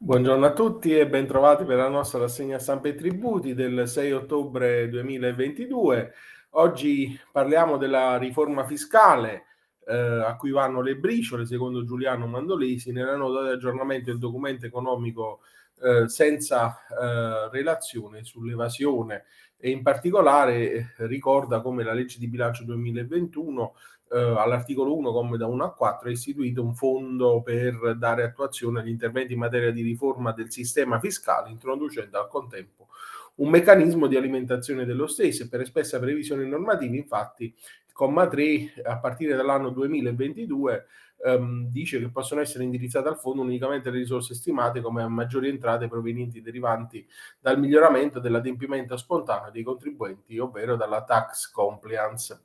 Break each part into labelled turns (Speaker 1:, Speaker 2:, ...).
Speaker 1: Buongiorno a tutti e bentrovati per la nostra rassegna stampa e tributi del 6 ottobre 2022. Oggi parliamo della riforma fiscale eh, a cui vanno le briciole, secondo Giuliano Mandolesi, nella nota di aggiornamento del documento economico eh, senza eh, relazione sull'evasione e in particolare eh, ricorda come la legge di bilancio 2021 eh, all'articolo 1, come da 1 a 4, ha istituito un fondo per dare attuazione agli interventi in materia di riforma del sistema fiscale, introducendo al contempo un meccanismo di alimentazione dello stesso e per espressa previsione normativa, infatti, comma 3, a partire dall'anno 2022, ehm, dice che possono essere indirizzate al fondo unicamente le risorse stimate come maggiori entrate provenienti derivanti dal miglioramento dell'adempimento spontaneo dei contribuenti, ovvero dalla tax compliance.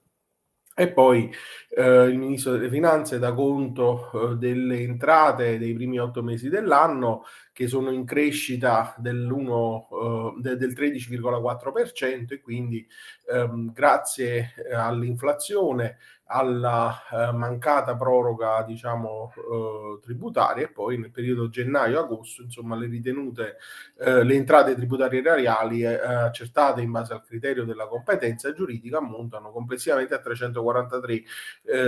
Speaker 1: E poi eh, il ministro delle finanze dà conto eh, delle entrate dei primi otto mesi dell'anno che sono in crescita dell'1, eh, de, del 13,4% e quindi ehm, grazie eh, all'inflazione alla eh, mancata proroga diciamo eh, tributaria e poi nel periodo gennaio-agosto insomma le ritenute eh, le entrate tributarie erariali eh, accertate in base al criterio della competenza giuridica ammontano complessivamente a 343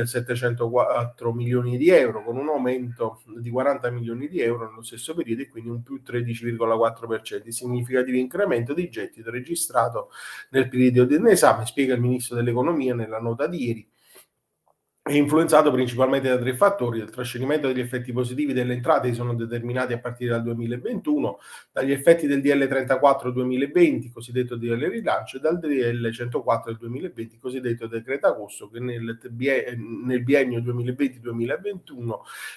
Speaker 1: 704 milioni di euro con un aumento di 40 milioni di euro nello stesso periodo e quindi un più 13,4% significativo incremento di gettito registrato nel periodo dell'esame spiega il ministro dell'economia nella nota di ieri è influenzato principalmente da tre fattori. Il trascinamento degli effetti positivi delle entrate sono determinati a partire dal 2021, dagli effetti del DL 34 2020, cosiddetto DL rilancio, e dal DL 104 del 2020, cosiddetto decreto agosto, che nel, nel biennio 2020-2021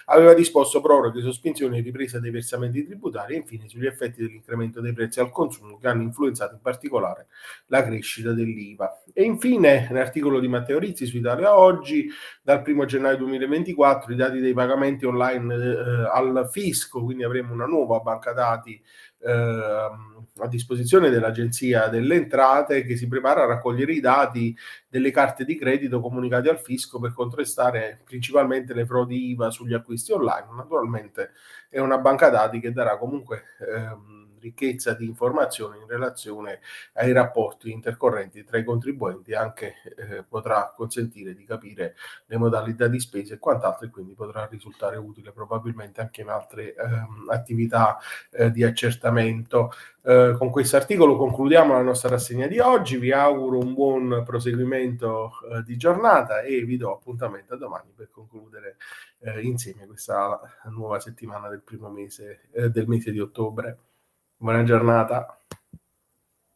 Speaker 1: aveva disposto proroghe, sospensioni e ripresa dei versamenti tributari e infine sugli effetti dell'incremento dei prezzi al consumo che hanno influenzato in particolare la crescita dell'IVA. E infine l'articolo di Matteo Rizzi su Italia Oggi dal 1 gennaio 2024 i dati dei pagamenti online eh, al fisco, quindi avremo una nuova banca dati eh, a disposizione dell'Agenzia delle Entrate che si prepara a raccogliere i dati delle carte di credito comunicate al fisco per contrastare principalmente le frodi IVA sugli acquisti online. Naturalmente è una banca dati che darà comunque ehm, ricchezza di informazioni in relazione ai rapporti intercorrenti tra i contribuenti, anche eh, potrà consentire di capire le modalità di spesa e quant'altro e quindi potrà risultare utile probabilmente anche in altre ehm, attività eh, di accertamento. Eh, con questo articolo concludiamo la nostra rassegna di oggi, vi auguro un buon proseguimento eh, di giornata e vi do appuntamento a domani per concludere eh, insieme questa nuova settimana del primo mese eh, del mese di ottobre. Buona giornata.